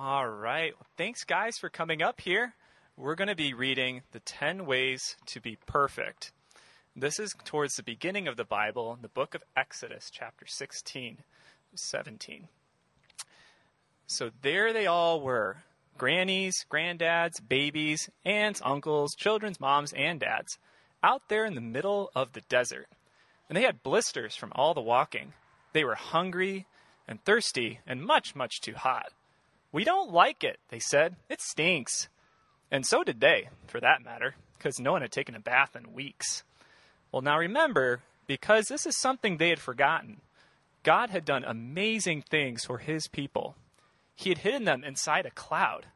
All right. Thanks, guys, for coming up here. We're going to be reading The 10 Ways to Be Perfect. This is towards the beginning of the Bible, the book of Exodus, chapter 16, 17. So there they all were grannies, granddads, babies, aunts, uncles, children's moms, and dads out there in the middle of the desert. And they had blisters from all the walking. They were hungry and thirsty and much, much too hot. We don't like it, they said. It stinks. And so did they, for that matter, because no one had taken a bath in weeks. Well, now remember, because this is something they had forgotten, God had done amazing things for his people. He had hidden them inside a cloud,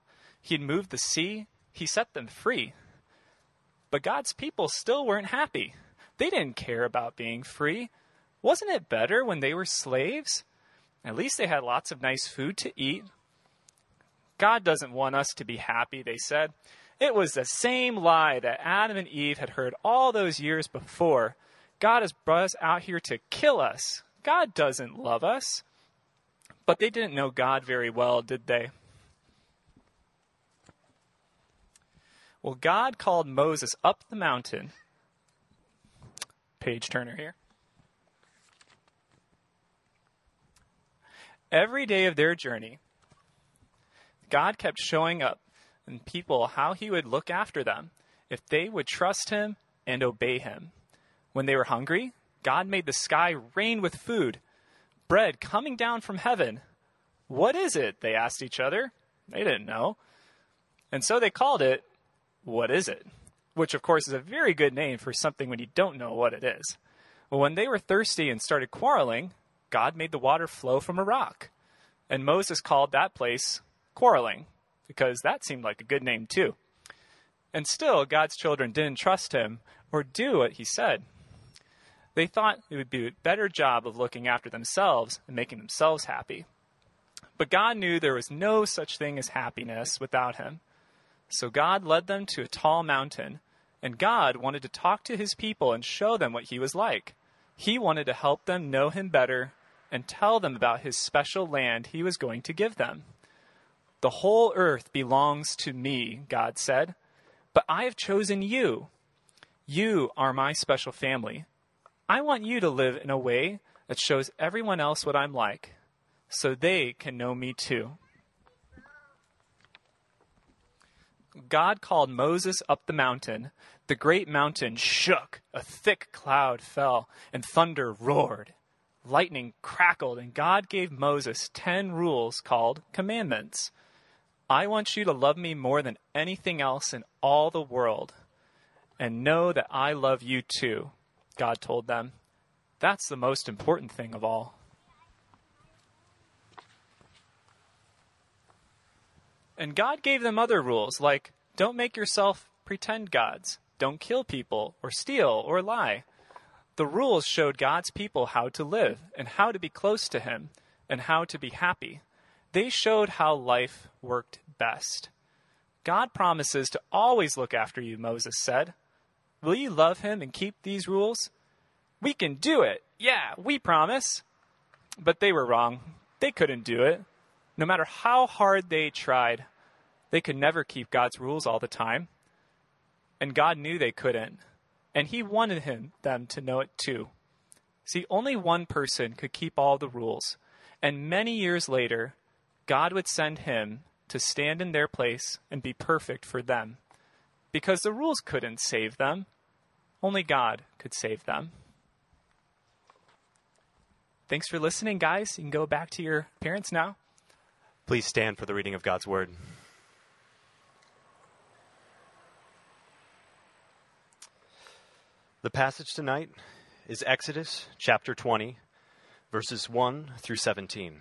he had moved the sea, he set them free. But God's people still weren't happy. They didn't care about being free. Wasn't it better when they were slaves? At least they had lots of nice food to eat. God doesn't want us to be happy, they said. It was the same lie that Adam and Eve had heard all those years before. God has brought us out here to kill us. God doesn't love us. But they didn't know God very well, did they? Well, God called Moses up the mountain. Page turner here. Every day of their journey, God kept showing up and people how he would look after them if they would trust him and obey him. When they were hungry, God made the sky rain with food, bread coming down from heaven. What is it? They asked each other. They didn't know. And so they called it, What is it? Which, of course, is a very good name for something when you don't know what it is. Well, when they were thirsty and started quarreling, God made the water flow from a rock. And Moses called that place quarreling, because that seemed like a good name too. And still, God's children didn't trust him or do what he said. They thought it would be a better job of looking after themselves and making themselves happy. But God knew there was no such thing as happiness without him. So God led them to a tall mountain, and God wanted to talk to his people and show them what he was like. He wanted to help them know him better and tell them about his special land he was going to give them. The whole earth belongs to me, God said, but I have chosen you. You are my special family. I want you to live in a way that shows everyone else what I'm like, so they can know me too. God called Moses up the mountain. The great mountain shook, a thick cloud fell, and thunder roared lightning crackled, and God gave Moses 10 rules called commandments. I want you to love me more than anything else in all the world, and know that I love you too, God told them. That's the most important thing of all. And God gave them other rules, like don't make yourself pretend gods, don't kill people, or steal, or lie. The rules showed God's people how to live and how to be close to Him and how to be happy. They showed how life worked best. God promises to always look after you, Moses said. Will you love Him and keep these rules? We can do it. Yeah, we promise. But they were wrong. They couldn't do it. No matter how hard they tried, they could never keep God's rules all the time. And God knew they couldn't and he wanted him them to know it too. See, only one person could keep all the rules, and many years later, God would send him to stand in their place and be perfect for them. Because the rules couldn't save them, only God could save them. Thanks for listening, guys. You can go back to your parents now. Please stand for the reading of God's Word. The passage tonight is Exodus chapter 20, verses 1 through 17.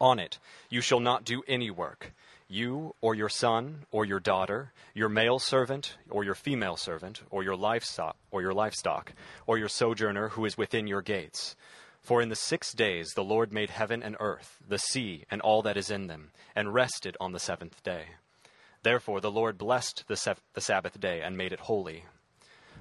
On it you shall not do any work, you or your son or your daughter, your male servant or your female servant, or your livestock or your livestock, or your sojourner who is within your gates. For in the six days the Lord made heaven and earth, the sea, and all that is in them, and rested on the seventh day. Therefore the Lord blessed the, se- the Sabbath day and made it holy.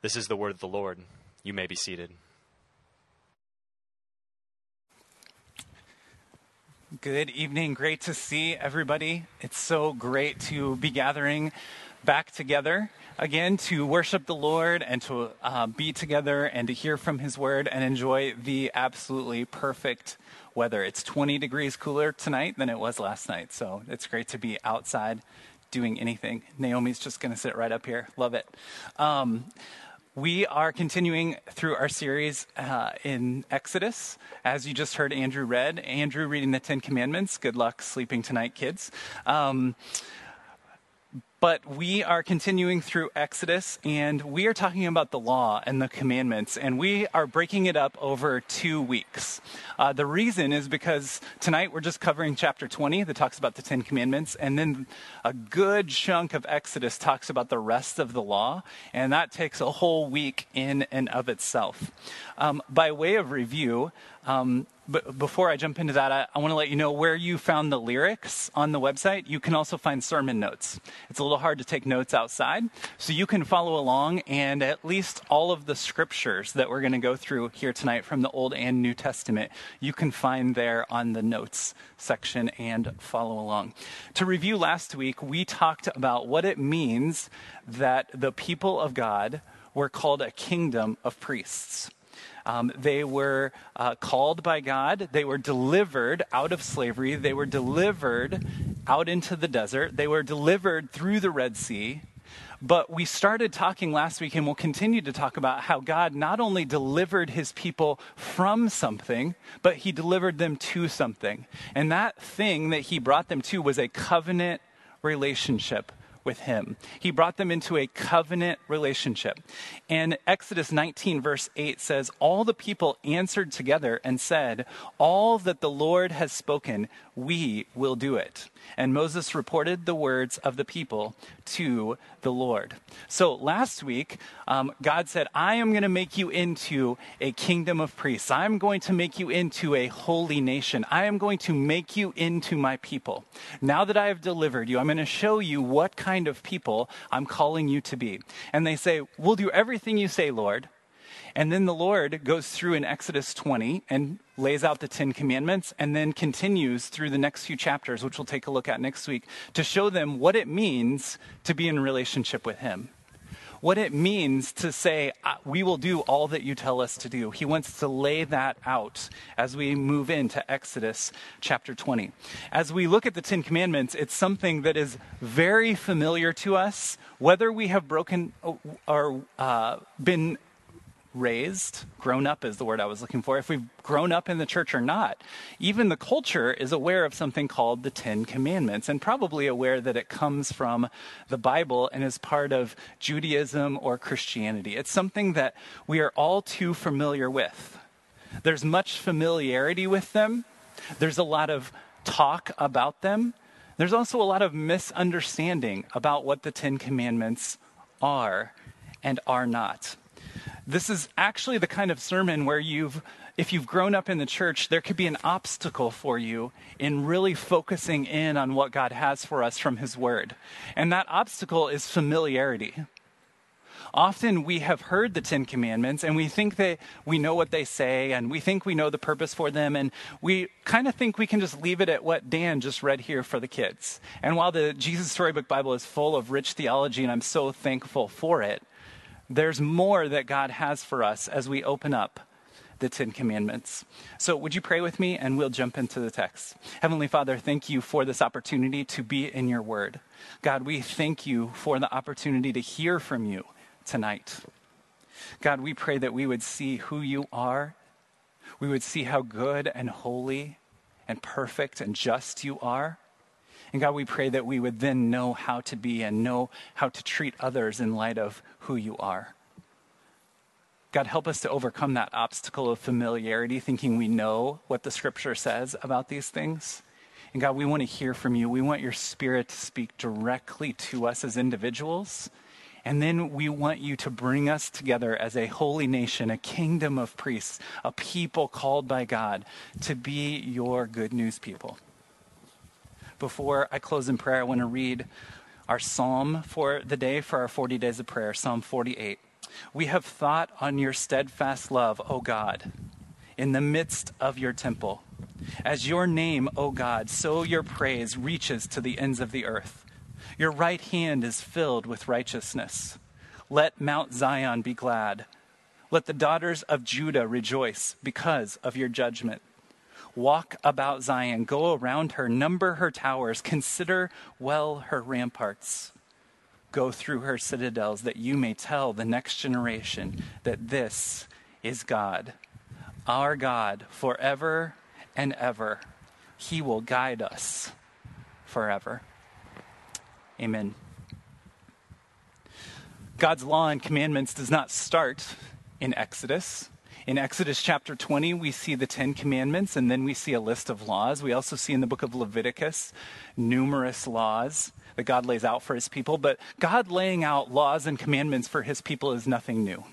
This is the word of the Lord. You may be seated. Good evening. Great to see everybody. It's so great to be gathering back together again to worship the Lord and to uh, be together and to hear from His Word and enjoy the absolutely perfect weather. It's 20 degrees cooler tonight than it was last night, so it's great to be outside doing anything. Naomi's just going to sit right up here. Love it. Um, we are continuing through our series uh, in Exodus. As you just heard Andrew read, Andrew reading the Ten Commandments. Good luck sleeping tonight, kids. Um, but we are continuing through Exodus and we are talking about the law and the commandments, and we are breaking it up over two weeks. Uh, the reason is because tonight we're just covering chapter 20 that talks about the Ten Commandments, and then a good chunk of Exodus talks about the rest of the law, and that takes a whole week in and of itself. Um, by way of review, um, but before I jump into that, I, I want to let you know where you found the lyrics on the website. You can also find sermon notes. It's a little hard to take notes outside, so you can follow along, and at least all of the scriptures that we're going to go through here tonight from the Old and New Testament, you can find there on the notes section and follow along. To review last week, we talked about what it means that the people of God were called a kingdom of priests. Um, they were uh, called by God. They were delivered out of slavery. They were delivered out into the desert. They were delivered through the Red Sea. But we started talking last week, and we'll continue to talk about how God not only delivered his people from something, but he delivered them to something. And that thing that he brought them to was a covenant relationship with him. He brought them into a covenant relationship. And Exodus 19, verse 8 says, All the people answered together and said, All that the Lord has spoken, we will do it. And Moses reported the words of the people to the Lord. So last week, um, God said, I am going to make you into a kingdom of priests. I'm going to make you into a holy nation. I am going to make you into my people. Now that I have delivered you, I'm going to show you what kind of people I'm calling you to be. And they say, We'll do everything you say, Lord. And then the Lord goes through in Exodus 20 and lays out the Ten Commandments and then continues through the next few chapters, which we'll take a look at next week, to show them what it means to be in relationship with Him. What it means to say, we will do all that you tell us to do. He wants to lay that out as we move into Exodus chapter 20. As we look at the Ten Commandments, it's something that is very familiar to us, whether we have broken or uh, been raised, grown up is the word I was looking for, if we've grown up in the church or not. Even the culture is aware of something called the Ten Commandments and probably aware that it comes from the Bible and is part of Judaism or Christianity. It's something that we are all too familiar with. There's much familiarity with them, there's a lot of talk about them. There's also a lot of misunderstanding about what the Ten Commandments are and are not. This is actually the kind of sermon where you've, if you've grown up in the church, there could be an obstacle for you in really focusing in on what God has for us from His Word. And that obstacle is familiarity. Often we have heard the Ten Commandments and we think that we know what they say and we think we know the purpose for them and we kind of think we can just leave it at what Dan just read here for the kids. And while the Jesus Storybook Bible is full of rich theology and I'm so thankful for it, there's more that God has for us as we open up the Ten Commandments. So, would you pray with me and we'll jump into the text? Heavenly Father, thank you for this opportunity to be in your word. God, we thank you for the opportunity to hear from you tonight. God, we pray that we would see who you are. We would see how good and holy and perfect and just you are. And God, we pray that we would then know how to be and know how to treat others in light of who you are. God, help us to overcome that obstacle of familiarity, thinking we know what the scripture says about these things. And God, we want to hear from you. We want your spirit to speak directly to us as individuals. And then we want you to bring us together as a holy nation, a kingdom of priests, a people called by God to be your good news people. Before I close in prayer, I want to read our psalm for the day for our 40 days of prayer, Psalm 48. We have thought on your steadfast love, O God, in the midst of your temple. As your name, O God, so your praise reaches to the ends of the earth. Your right hand is filled with righteousness. Let Mount Zion be glad. Let the daughters of Judah rejoice because of your judgment. Walk about Zion, go around her, number her towers, consider well her ramparts. Go through her citadels that you may tell the next generation that this is God, our God, forever and ever. He will guide us forever. Amen. God's law and commandments does not start in Exodus. In Exodus chapter 20, we see the Ten Commandments, and then we see a list of laws. We also see in the book of Leviticus numerous laws that God lays out for his people. But God laying out laws and commandments for his people is nothing new.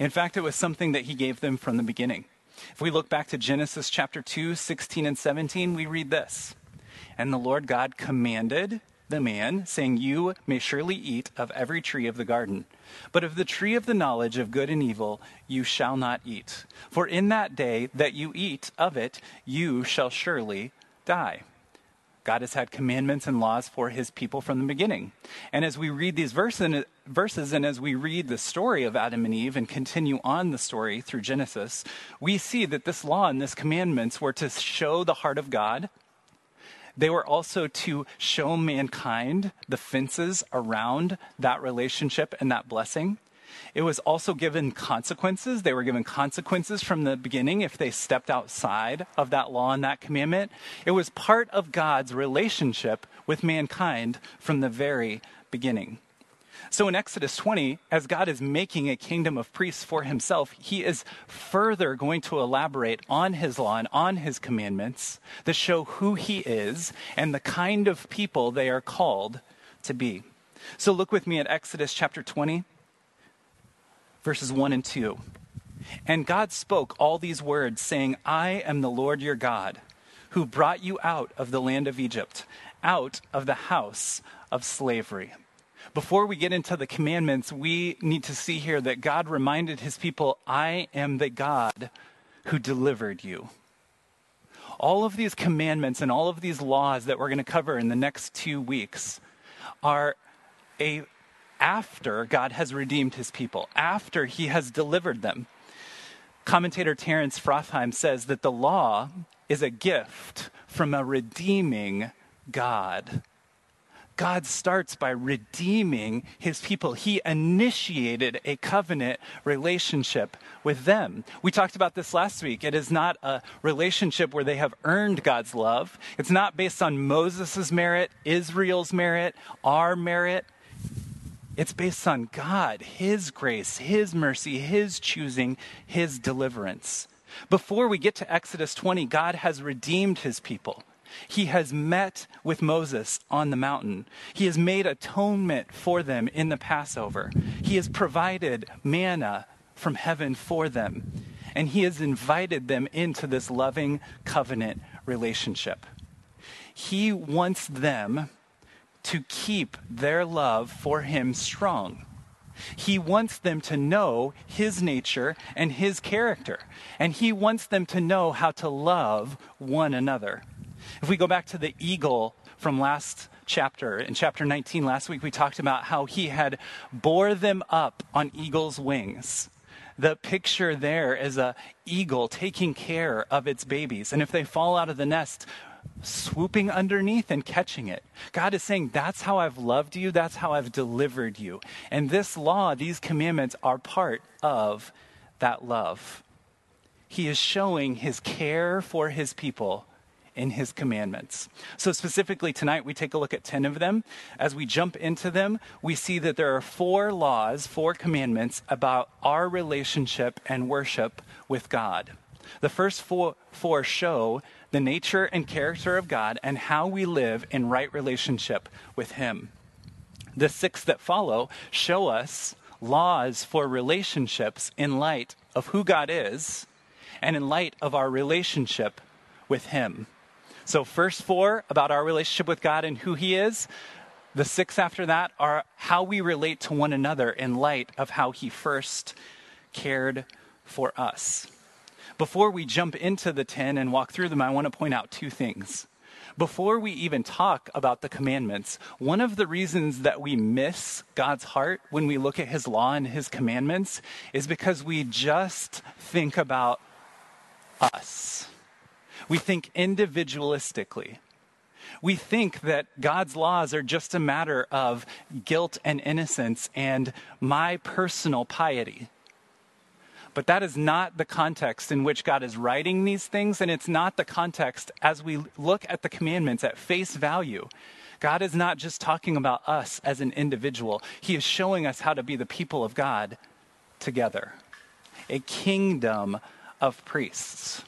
In fact, it was something that he gave them from the beginning. If we look back to Genesis chapter 2, 16 and 17, we read this And the Lord God commanded the man, saying, You may surely eat of every tree of the garden. But of the tree of the knowledge of good and evil you shall not eat. For in that day that you eat of it, you shall surely die. God has had commandments and laws for his people from the beginning. And as we read these verses and as we read the story of Adam and Eve and continue on the story through Genesis, we see that this law and these commandments were to show the heart of God they were also to show mankind the fences around that relationship and that blessing. It was also given consequences. They were given consequences from the beginning if they stepped outside of that law and that commandment. It was part of God's relationship with mankind from the very beginning. So in Exodus 20, as God is making a kingdom of priests for himself, he is further going to elaborate on his law and on his commandments that show who he is and the kind of people they are called to be. So look with me at Exodus chapter 20, verses 1 and 2. And God spoke all these words, saying, I am the Lord your God, who brought you out of the land of Egypt, out of the house of slavery. Before we get into the commandments, we need to see here that God reminded his people, I am the God who delivered you. All of these commandments and all of these laws that we're going to cover in the next two weeks are a after God has redeemed his people, after he has delivered them. Commentator Terence Fretheim says that the law is a gift from a redeeming God. God starts by redeeming his people. He initiated a covenant relationship with them. We talked about this last week. It is not a relationship where they have earned God's love. It's not based on Moses' merit, Israel's merit, our merit. It's based on God, His grace, His mercy, His choosing, His deliverance. Before we get to Exodus 20, God has redeemed His people. He has met with Moses on the mountain. He has made atonement for them in the Passover. He has provided manna from heaven for them. And he has invited them into this loving covenant relationship. He wants them to keep their love for him strong. He wants them to know his nature and his character. And he wants them to know how to love one another. If we go back to the eagle from last chapter, in chapter 19, last week we talked about how he had bore them up on eagle's wings. The picture there is a eagle taking care of its babies. And if they fall out of the nest, swooping underneath and catching it. God is saying, That's how I've loved you, that's how I've delivered you. And this law, these commandments, are part of that love. He is showing his care for his people in his commandments. So, specifically tonight, we take a look at 10 of them. As we jump into them, we see that there are four laws, four commandments about our relationship and worship with God. The first four, four show the nature and character of God and how we live in right relationship with Him. The six that follow show us laws for relationships in light of who God is and in light of our relationship with Him. So, first four about our relationship with God and who He is. The six after that are how we relate to one another in light of how He first cared for us. Before we jump into the 10 and walk through them, I want to point out two things. Before we even talk about the commandments, one of the reasons that we miss God's heart when we look at His law and His commandments is because we just think about us. We think individualistically. We think that God's laws are just a matter of guilt and innocence and my personal piety. But that is not the context in which God is writing these things, and it's not the context as we look at the commandments at face value. God is not just talking about us as an individual, He is showing us how to be the people of God together, a kingdom of priests.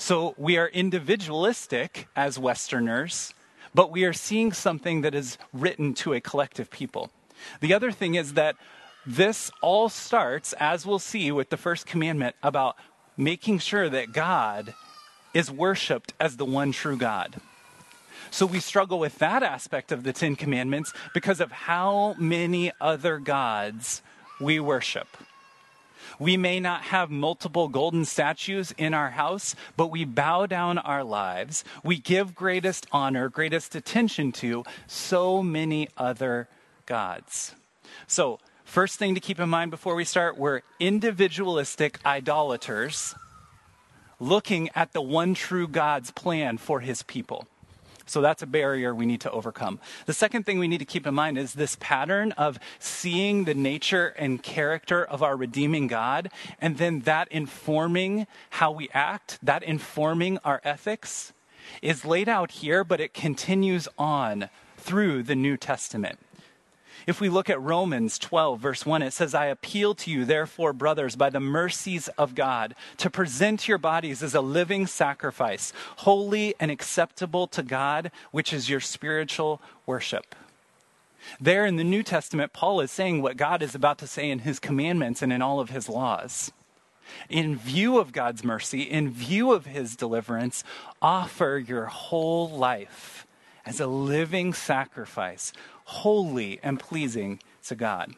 So we are individualistic as Westerners, but we are seeing something that is written to a collective people. The other thing is that this all starts, as we'll see, with the first commandment about making sure that God is worshiped as the one true God. So we struggle with that aspect of the Ten Commandments because of how many other gods we worship. We may not have multiple golden statues in our house, but we bow down our lives. We give greatest honor, greatest attention to so many other gods. So, First thing to keep in mind before we start we're individualistic idolaters looking at the one true God's plan for his people. So that's a barrier we need to overcome. The second thing we need to keep in mind is this pattern of seeing the nature and character of our redeeming God, and then that informing how we act, that informing our ethics, is laid out here, but it continues on through the New Testament. If we look at Romans 12, verse 1, it says, I appeal to you, therefore, brothers, by the mercies of God, to present your bodies as a living sacrifice, holy and acceptable to God, which is your spiritual worship. There in the New Testament, Paul is saying what God is about to say in his commandments and in all of his laws. In view of God's mercy, in view of his deliverance, offer your whole life as a living sacrifice, holy and pleasing to God.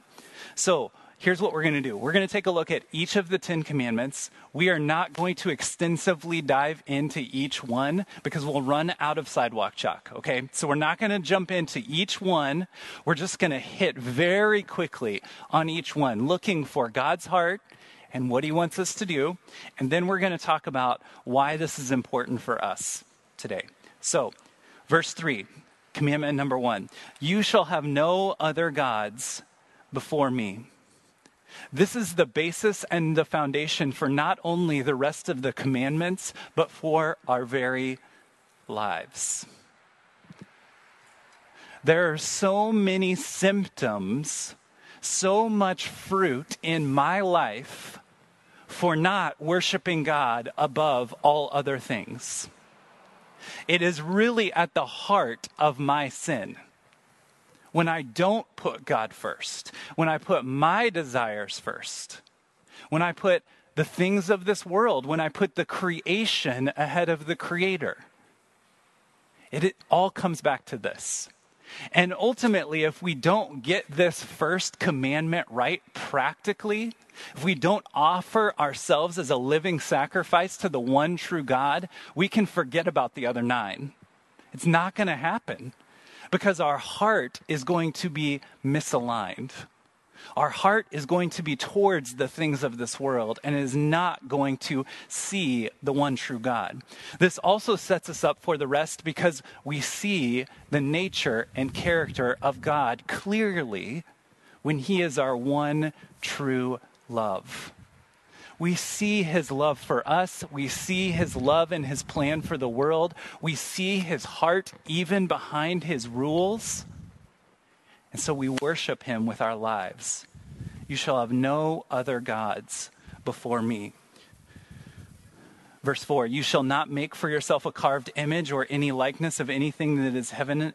So, here's what we're going to do we're going to take a look at each of the Ten Commandments. We are not going to extensively dive into each one because we'll run out of sidewalk chalk, okay? So, we're not going to jump into each one. We're just going to hit very quickly on each one, looking for God's heart and what He wants us to do. And then we're going to talk about why this is important for us today. So, verse 3 Commandment number one You shall have no other gods before me. This is the basis and the foundation for not only the rest of the commandments, but for our very lives. There are so many symptoms, so much fruit in my life for not worshiping God above all other things. It is really at the heart of my sin. When I don't put God first, when I put my desires first, when I put the things of this world, when I put the creation ahead of the creator. It, it, all comes back to this. And ultimately, if we don't get this first commandment right practically, if we don't offer ourselves as a living sacrifice to the one true God, we can forget about the other nine. It's not going to happen because our heart is going to be misaligned. Our heart is going to be towards the things of this world and is not going to see the one true God. This also sets us up for the rest because we see the nature and character of God clearly when He is our one true love. We see his love for us. We see his love and his plan for the world. We see his heart even behind his rules. And so we worship him with our lives. You shall have no other gods before me. Verse 4 You shall not make for yourself a carved image or any likeness of anything that is heaven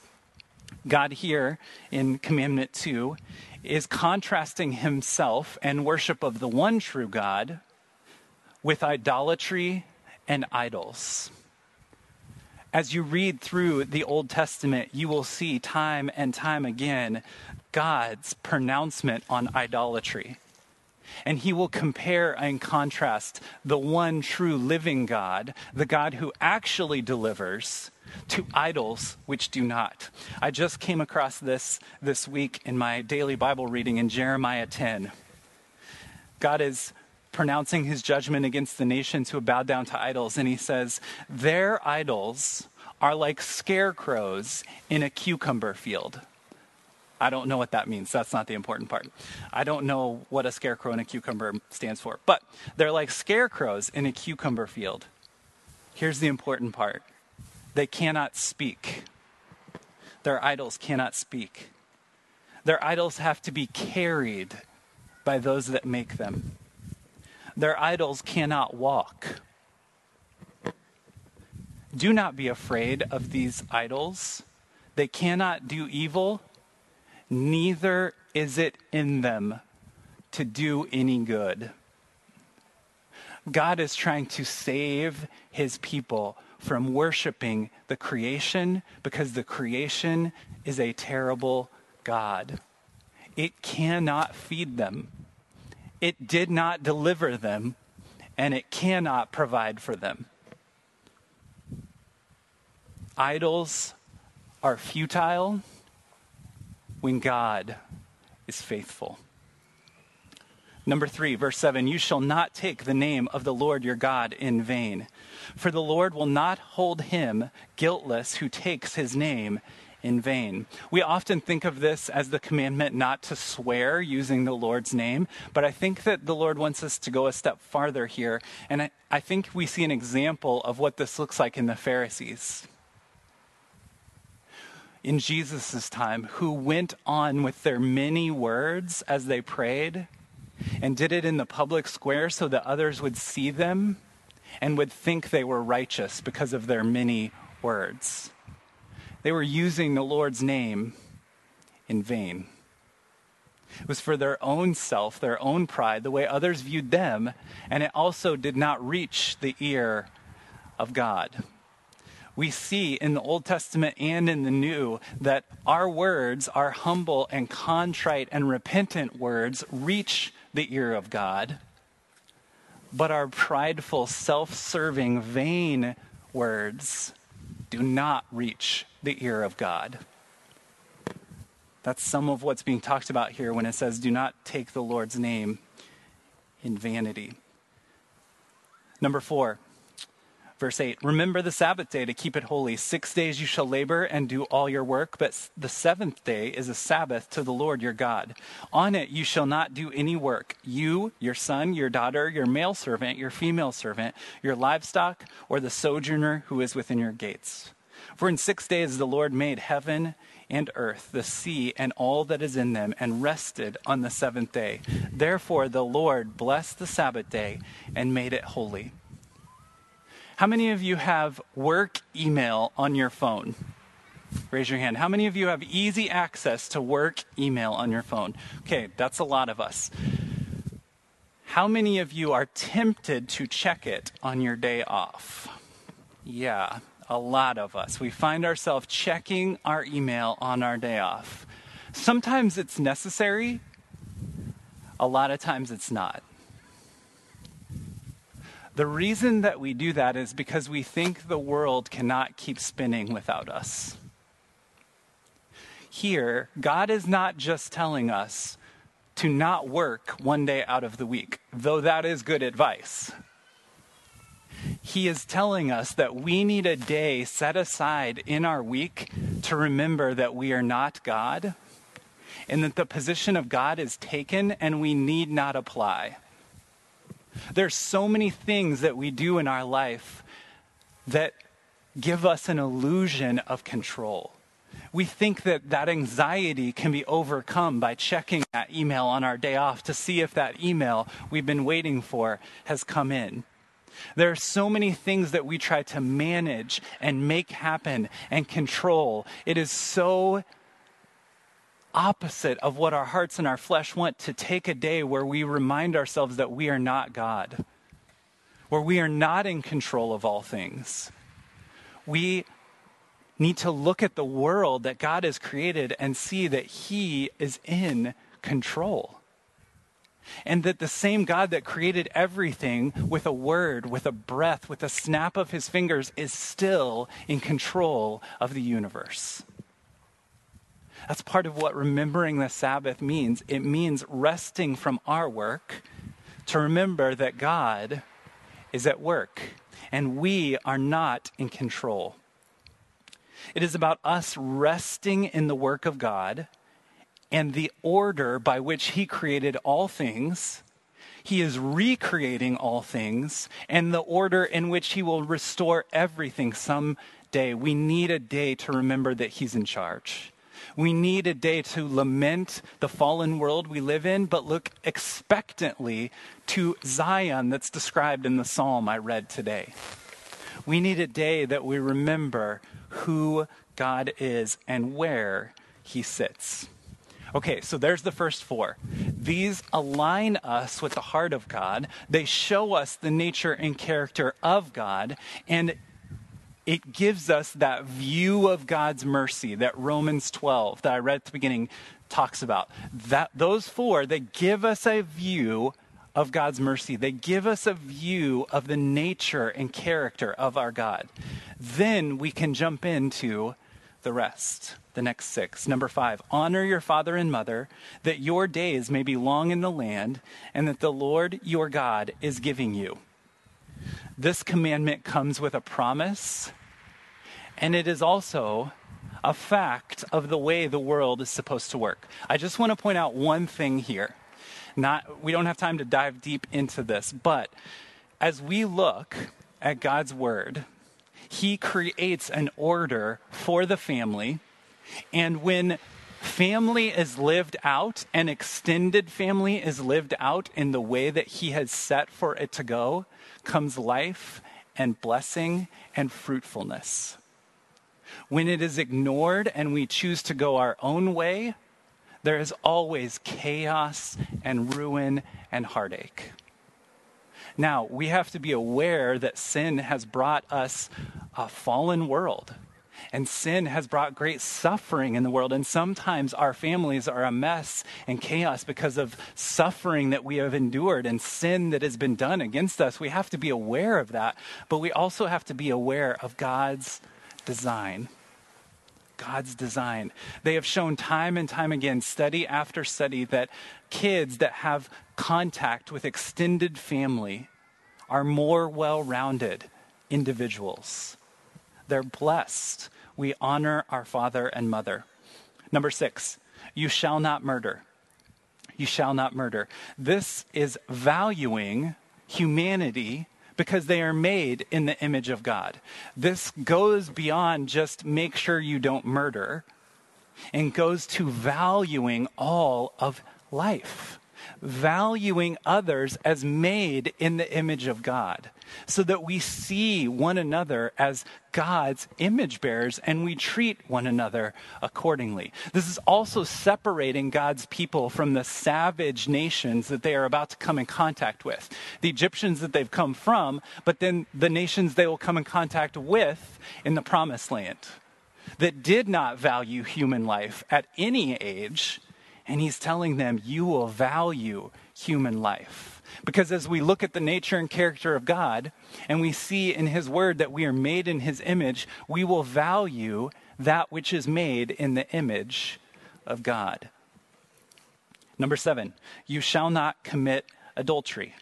God here in Commandment 2 is contrasting himself and worship of the one true God with idolatry and idols. As you read through the Old Testament, you will see time and time again God's pronouncement on idolatry. And he will compare and contrast the one true living God, the God who actually delivers, to idols which do not. I just came across this this week in my daily Bible reading in Jeremiah 10. God is pronouncing his judgment against the nations who have bowed down to idols, and he says, Their idols are like scarecrows in a cucumber field. I don't know what that means. That's not the important part. I don't know what a scarecrow and a cucumber stands for, but they're like scarecrows in a cucumber field. Here's the important part they cannot speak. Their idols cannot speak. Their idols have to be carried by those that make them. Their idols cannot walk. Do not be afraid of these idols. They cannot do evil, neither is it in them to do any good. God is trying to save his people from worshiping the creation because the creation is a terrible God. It cannot feed them, it did not deliver them, and it cannot provide for them. Idols are futile when God is faithful. Number three, verse seven, you shall not take the name of the Lord your God in vain, for the Lord will not hold him guiltless who takes his name in vain. We often think of this as the commandment not to swear using the Lord's name, but I think that the Lord wants us to go a step farther here, and I, I think we see an example of what this looks like in the Pharisees in Jesus' time who went on with their many words as they prayed and did it in the public square so that others would see them and would think they were righteous because of their many words. They were using the Lord's name in vain. It was for their own self, their own pride, the way others viewed them, and it also did not reach the ear of God. We see in the Old Testament and in the New that our words, our humble and contrite and repentant words, reach the ear of God, but our prideful, self serving, vain words do not reach the ear of God. That's some of what's being talked about here when it says, Do not take the Lord's name in vanity. Number four, Verse 8 Remember the Sabbath day to keep it holy. Six days you shall labor and do all your work, but the seventh day is a Sabbath to the Lord your God. On it you shall not do any work. You, your son, your daughter, your male servant, your female servant, your livestock, or the sojourner who is within your gates. For in six days the Lord made heaven and earth, the sea, and all that is in them, and rested on the seventh day. Therefore the Lord blessed the Sabbath day and made it holy. How many of you have work email on your phone? Raise your hand. How many of you have easy access to work email on your phone? Okay, that's a lot of us. How many of you are tempted to check it on your day off? Yeah, a lot of us. We find ourselves checking our email on our day off. Sometimes it's necessary, a lot of times it's not. The reason that we do that is because we think the world cannot keep spinning without us. Here, God is not just telling us to not work one day out of the week, though that is good advice. He is telling us that we need a day set aside in our week to remember that we are not God and that the position of God is taken and we need not apply. There's so many things that we do in our life that give us an illusion of control. We think that that anxiety can be overcome by checking that email on our day off to see if that email we've been waiting for has come in. There are so many things that we try to manage and make happen and control. It is so opposite of what our hearts and our flesh want to take a day where we remind ourselves that we are not God, where we are not in control of all things. We need to look at the world that God has created and see that He is in control. And that the same God that created everything with a word, with a breath, with a snap of his fingers is still in control of the universe. That's part of what remembering the Sabbath means. It means resting from our work to remember that God is at work and we are not in control. It is about us resting in the work of God and the order by which He created all things. He is recreating all things and the order in which He will restore everything someday. We need a day to remember that He's in charge. We need a day to lament the fallen world we live in, but look expectantly to Zion that's described in the psalm I read today. We need a day that we remember who God is and where he sits. Okay, so there's the first four. These align us with the heart of God. They show us the nature and character of God, and it gives us that view of God's mercy that Romans 12 that I read at the beginning talks about. That those four, they give us a view of God's mercy. They give us a view of the nature and character of our God. Then we can jump into the rest, the next six. Number five, honor your father and mother, that your days may be long in the land, and that the Lord your God is giving you. This commandment comes with a promise, and it is also a fact of the way the world is supposed to work. I just want to point out one thing here. Not we don't have time to dive deep into this, but as we look at God's word, he creates an order for the family, and when family is lived out and extended family is lived out in the way that he has set for it to go, comes life and blessing and fruitfulness. When it is ignored and we choose to go our own way, there is always chaos and ruin and heartache. Now, we have to be aware that sin has brought us a fallen world. And sin has brought great suffering in the world. And sometimes our families are a mess and chaos because of suffering that we have endured and sin that has been done against us. We have to be aware of that. But we also have to be aware of God's design. God's design. They have shown time and time again, study after study, that kids that have contact with extended family are more well rounded individuals. They're blessed. We honor our father and mother. Number six, you shall not murder. You shall not murder. This is valuing humanity because they are made in the image of God. This goes beyond just make sure you don't murder and goes to valuing all of life, valuing others as made in the image of God, so that we see one another as God's image bearers and we treat one another accordingly. This is also separating God's people from the savage nations that they are about to come in contact with. The Egyptians that they've come from, but then the nations they will come in contact with in the promised land that did not value human life at any age. And he's telling them, you will value human life. Because as we look at the nature and character of God, and we see in his word that we are made in his image, we will value that which is made in the image of God. Number seven, you shall not commit adultery.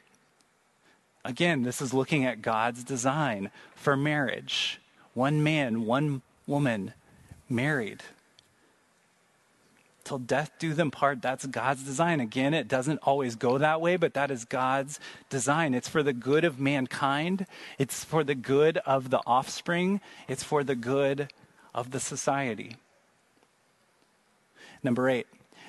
Again, this is looking at God's design for marriage. One man, one woman married. Till death do them part, that's God's design. Again, it doesn't always go that way, but that is God's design. It's for the good of mankind, it's for the good of the offspring, it's for the good of the society. Number eight,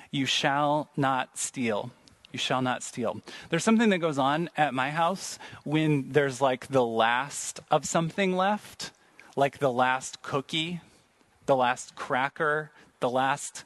you shall not steal. You shall not steal. There's something that goes on at my house when there's like the last of something left, like the last cookie the last cracker, the last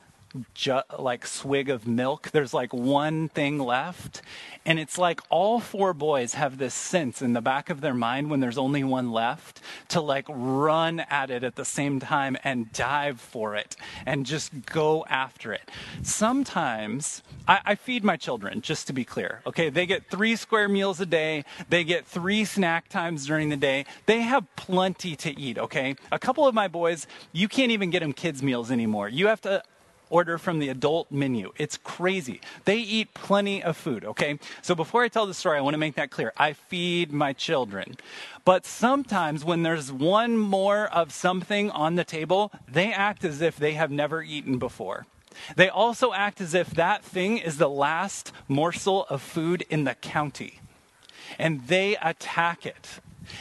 ju- like swig of milk. There's like one thing left. And it's like all four boys have this sense in the back of their mind when there's only one left to like run at it at the same time and dive for it and just go after it. Sometimes I, I feed my children, just to be clear. Okay, they get three square meals a day, they get three snack times during the day. They have plenty to eat, okay? A couple of my boys, you can't even get them kids' meals anymore. You have to order from the adult menu. It's crazy. They eat plenty of food, okay? So before I tell the story, I want to make that clear. I feed my children. But sometimes when there's one more of something on the table, they act as if they have never eaten before. They also act as if that thing is the last morsel of food in the county. And they attack it.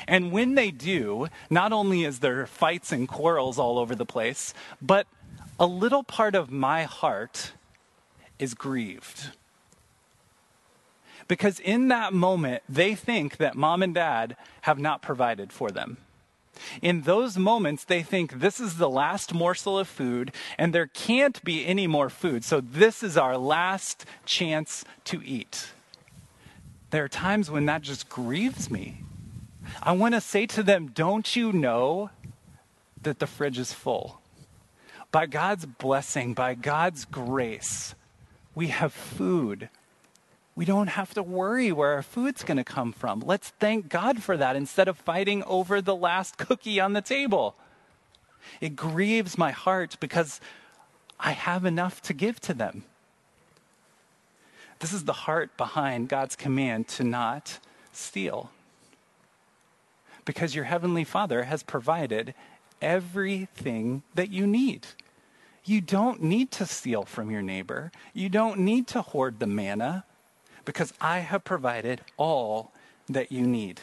And when they do, not only is there fights and quarrels all over the place, but a little part of my heart is grieved. Because in that moment, they think that mom and dad have not provided for them. In those moments, they think this is the last morsel of food and there can't be any more food. So, this is our last chance to eat. There are times when that just grieves me. I want to say to them, Don't you know that the fridge is full? By God's blessing, by God's grace, we have food. We don't have to worry where our food's going to come from. Let's thank God for that instead of fighting over the last cookie on the table. It grieves my heart because I have enough to give to them. This is the heart behind God's command to not steal. Because your Heavenly Father has provided everything that you need. You don't need to steal from your neighbor. You don't need to hoard the manna because I have provided all that you need.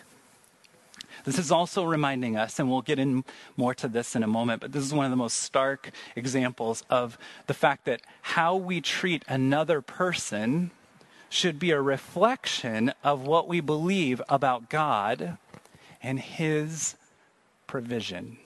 This is also reminding us, and we'll get in more to this in a moment, but this is one of the most stark examples of the fact that how we treat another person should be a reflection of what we believe about God and His provision.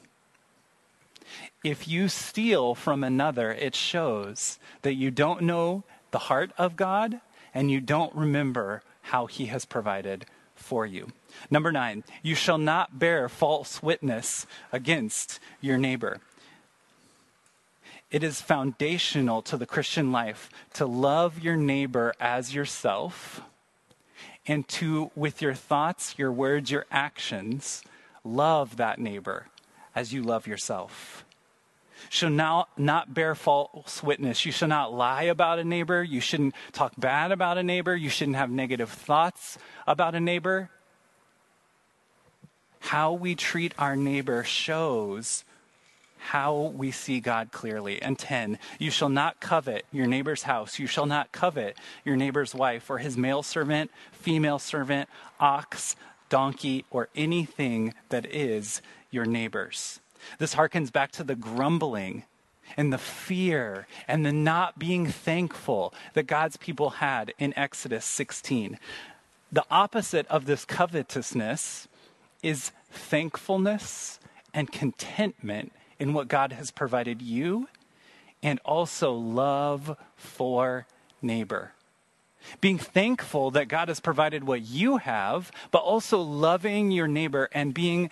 If you steal from another, it shows that you don't know the heart of God and you don't remember how he has provided for you. Number nine, you shall not bear false witness against your neighbor. It is foundational to the Christian life to love your neighbor as yourself and to, with your thoughts, your words, your actions, love that neighbor as you love yourself shall not, bear false witness. You shall not lie about a neighbor. You shouldn't talk bad about a neighbor. You shouldn't have negative thoughts about a neighbor. How we treat our neighbor shows how we see God clearly. And 10, you shall not covet your neighbor's house. You shall not covet your neighbor's wife or his male servant, female servant, ox, donkey, or anything that is your neighbor's. This harkens back to the grumbling and the fear and the not being thankful that God's people had in Exodus 16. The opposite of this covetousness is thankfulness and contentment in what God has provided you, and also love for neighbor. Being thankful that God has provided what you have, but also loving your neighbor and being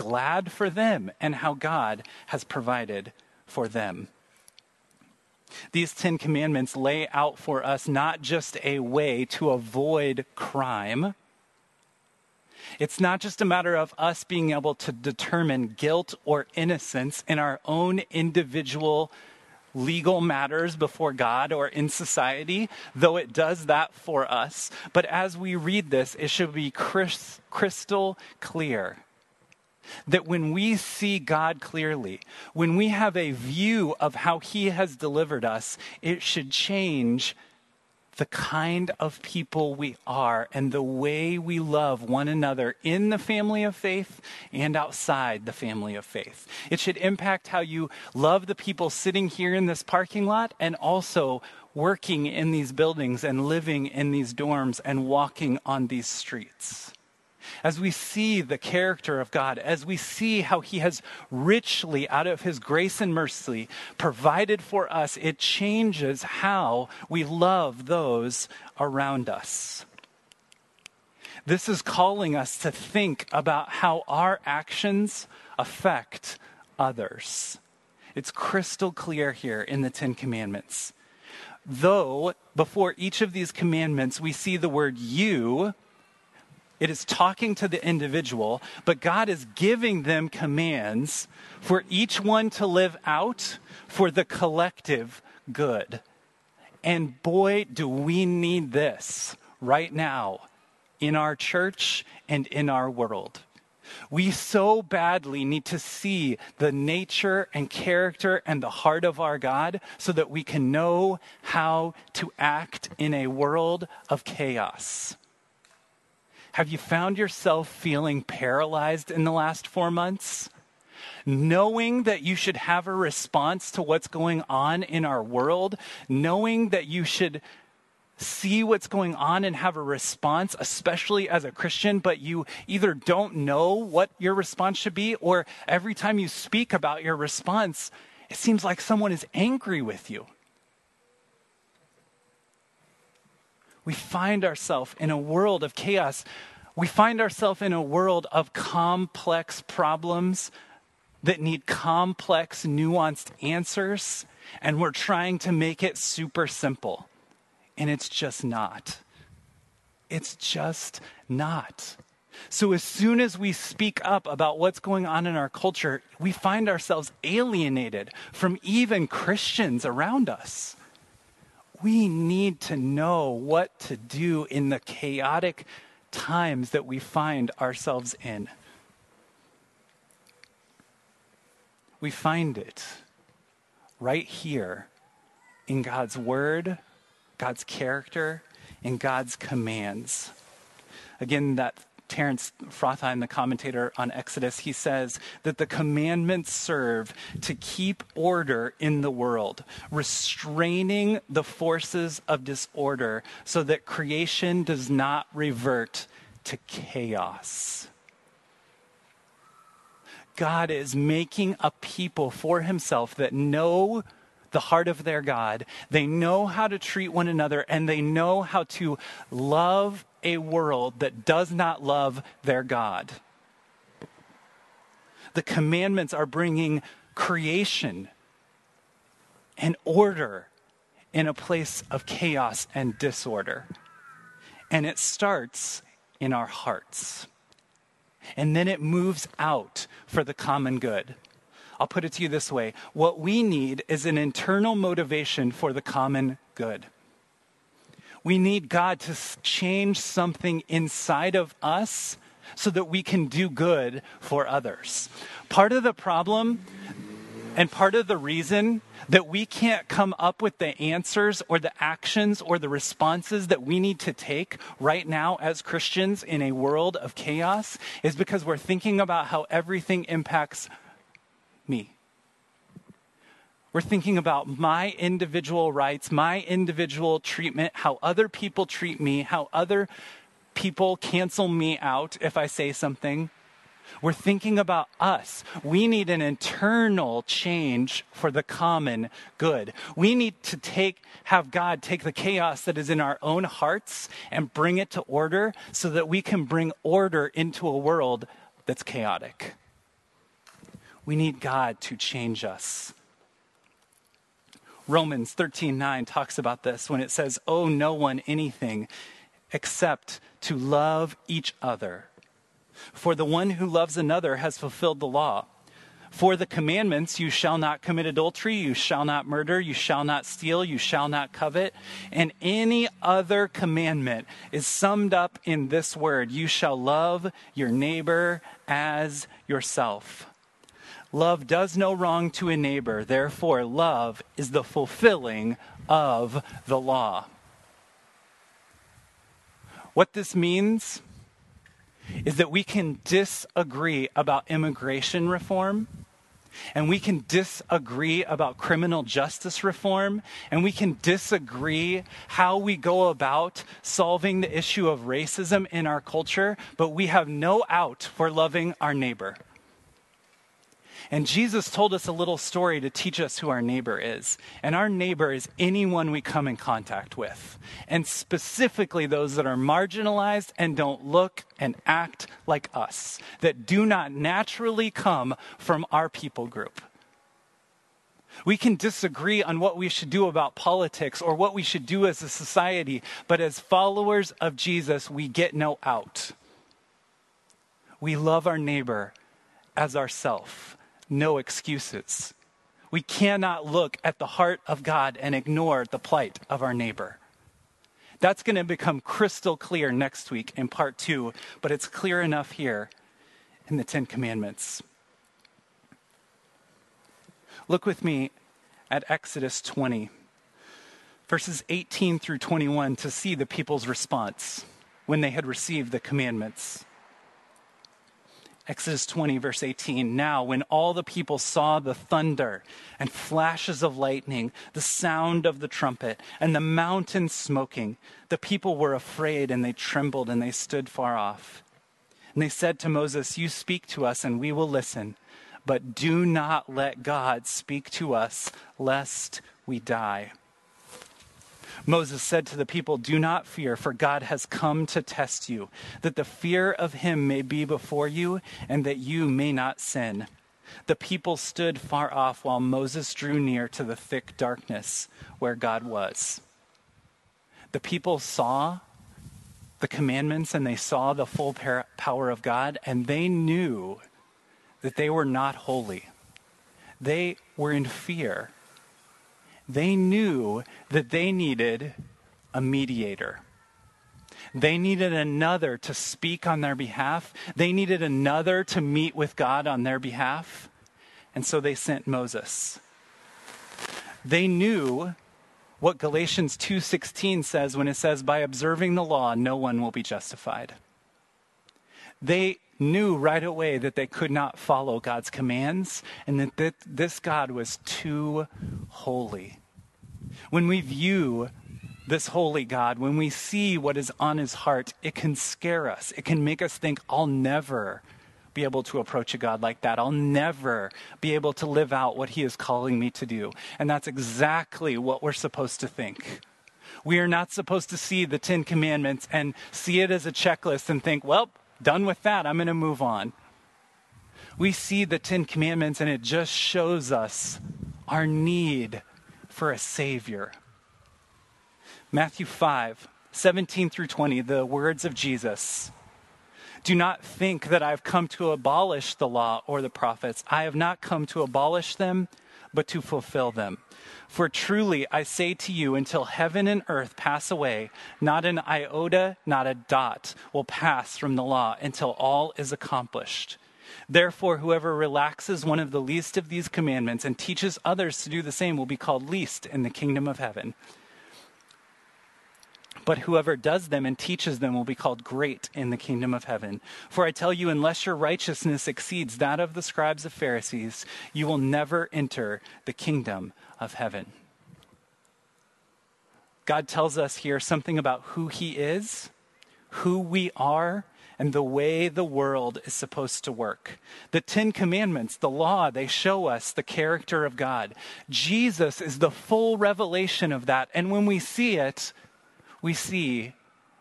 glad for them and how God has provided for them. These Ten Commandments lay out for us not just a way to avoid crime. It's not just a matter of us being able to determine guilt or innocence in our own individual legal matters before God or in society, though it does that for us. But as we read this, it should be crystal clear that when we see God clearly, when we have a view of how He has delivered us, it should change the kind of people we are and the way we love one another in the family of faith and outside the family of faith. It should impact how you love the people sitting here in this parking lot and also working in these buildings and living in these dorms and walking on these streets as we see the character of God, as we see how He has richly, out of His grace and mercy, provided for us, it changes how we love those around us. This is calling us to think about how our actions affect others. It's crystal clear here in the Ten Commandments. Though before each of these commandments we see the word you, it is talking to the individual, but God is giving them commands for each one to live out for the collective good. And boy, do we need this right now in our church and in our world. We so badly need to see the nature and character and the heart of our God so that we can know how to act in a world of chaos. Have you found yourself feeling paralyzed in the last four months? Knowing that you should have a response to what's going on in our world, knowing that you should see what's going on and have a response, especially as a Christian, but you either don't know what your response should be, or every time you speak about your response, it seems like someone is angry with you. We find ourselves in a world of chaos. We find ourselves in a world of complex problems that need complex, nuanced answers, and we're trying to make it super simple. And it's just not. It's just not. So, as soon as we speak up about what's going on in our culture, we find ourselves alienated from even Christians around us we need to know what to do in the chaotic times that we find ourselves in. We find it right here in God's Word, God's character, and God's commands. Again, that Terence Fretheim, the commentator on Exodus, he says that the commandments serve to keep order in the world, restraining the forces of disorder so that creation does not revert to chaos. God is making a people for himself that know the heart of their God. They know how to treat one another and they know how to love a world that does not love their God. The commandments are bringing creation and order in a place of chaos and disorder. And it starts in our hearts. And then it moves out for the common good. I'll put it to you this way what we need is an internal motivation for the common good. We need God to change something inside of us so that we can do good for others. Part of the problem And part of the reason that we can't come up with the answers or the actions or the responses that we need to take right now as Christians in a world of chaos is because we're thinking about how everything impacts me. We're thinking about my individual rights, my individual treatment, how other people treat me, how other people cancel me out if I say something. We're thinking about us. We need an internal change for the common good. We need to take, have God take the chaos that is in our own hearts and bring it to order so that we can bring order into a world that's chaotic. We need God to change us. Romans 13:9 talks about this when it says, "Owe no one anything except to love each other. For the one who loves another has fulfilled the law." For the commandments, you shall not commit adultery, you shall not murder, you shall not steal, you shall not covet, and any other commandment is summed up in this word you shall love your neighbor as yourself. Love does no wrong to a neighbor. Therefore, love is the fulfilling of the law. What this means is that we can disagree about immigration reform. And we can disagree about criminal justice reform, and we can disagree how we go about solving the issue of racism in our culture, but we have no out for loving our neighbor. And Jesus told us a little story to teach us who our neighbor is. And our neighbor is anyone we come in contact with, and specifically those that are marginalized and don't look and act like us, that do not naturally come from our people group. We can disagree on what we should do about politics or what we should do as a society, but as followers of Jesus, we get no out. We love our neighbor as ourself no excuses. We cannot look at the heart of God and ignore the plight of our neighbor. That's going to become crystal clear next week in part two, but it's clear enough here in the Ten Commandments. Look with me at Exodus 20, verses 18 through 21, to see the people's response when they had received the commandments. Exodus 20, verse 18. Now, when all the people saw the thunder and flashes of lightning, the sound of the trumpet, and the mountain smoking, the people were afraid and they trembled and they stood far off. And they said to Moses, You speak to us and we will listen, but do not let God speak to us, lest we die. Moses said to the people, Do not fear, for God has come to test you, that the fear of him may be before you, and that you may not sin. The people stood far off while Moses drew near to the thick darkness where God was. The people saw the commandments and they saw the full power of God, and they knew that they were not holy. They were in fear they knew that they needed a mediator. They needed another to speak on their behalf. They needed another to meet with God on their behalf. And so they sent Moses. They knew what Galatians 2:16 says when it says by observing the law no one will be justified. They knew right away that they could not follow God's commands and that this God was too holy. When we view this holy God, when we see what is on his heart, it can scare us. It can make us think, I'll never be able to approach a God like that. I'll never be able to live out what he is calling me to do. And that's exactly what we're supposed to think. We are not supposed to see the Ten Commandments and see it as a checklist and think, well, done with that, I'm going to move on. We see the Ten Commandments and it just shows us our need for a Savior. Matthew 5, 17 through 20, the words of Jesus. Do not think that I have come to abolish the law or the prophets. I have not come to abolish them, but to fulfill them. For truly I say to you, until heaven and earth pass away, not an iota, not a dot will pass from the law until all is accomplished. Therefore, whoever relaxes one of the least of these commandments and teaches others to do the same will be called least in the kingdom of heaven. But whoever does them and teaches them will be called great in the kingdom of heaven. For I tell you, unless your righteousness exceeds that of the scribes and Pharisees, you will never enter the kingdom of heaven. God tells us here something about who He is, who we are, and the way the world is supposed to work. The Ten Commandments, the law, they show us the character of God. Jesus is the full revelation of that. And when we see it, we see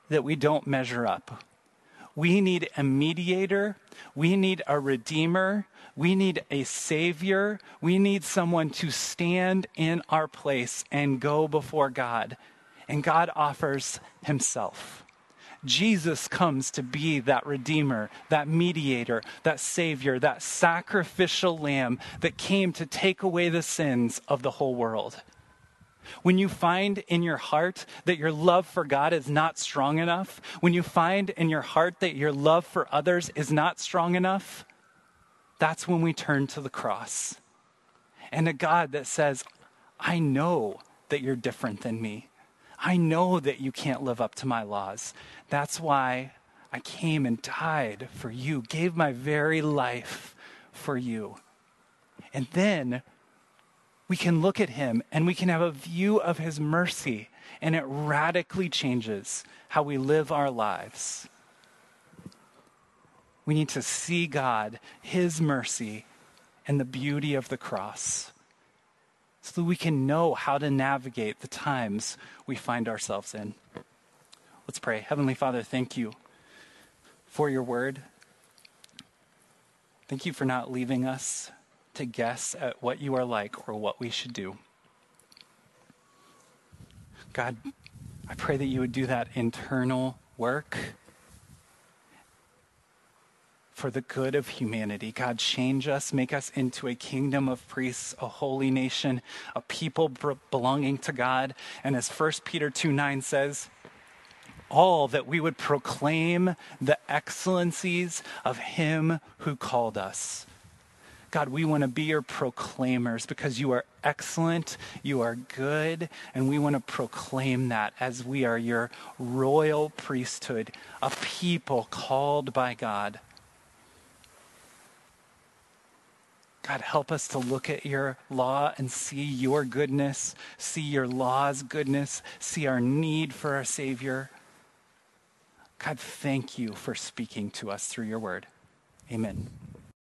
that we don't measure up. We need a mediator. We need a redeemer. We need a savior. We need someone to stand in our place and go before God. And God offers himself. Jesus comes to be that redeemer, that mediator, that savior, that sacrificial lamb that came to take away the sins of the whole world. When you find in your heart that your love for God is not strong enough, when you find in your heart that your love for others is not strong enough, that's when we turn to the cross and a God that says, I know that you're different than me. I know that you can't live up to my laws. That's why I came and died for you, gave my very life for you. And then we can look at him and we can have a view of his mercy, and it radically changes how we live our lives. We need to see God, his mercy, and the beauty of the cross so that we can know how to navigate the times we find ourselves in. Let's pray. Heavenly Father, thank you for your word. Thank you for not leaving us to guess at what you are like or what we should do. God, I pray that you would do that internal work for the good of humanity. God, change us, make us into a kingdom of priests, a holy nation, a people belonging to God. And as 1 Peter 2 9 says, all that we would proclaim the excellencies of him who called us. God, we want to be your proclaimers because you are excellent, you are good, and we want to proclaim that as we are your royal priesthood, a people called by God. God, help us to look at your law and see your goodness, see your law's goodness, see our need for our Savior. God, thank you for speaking to us through your word. Amen.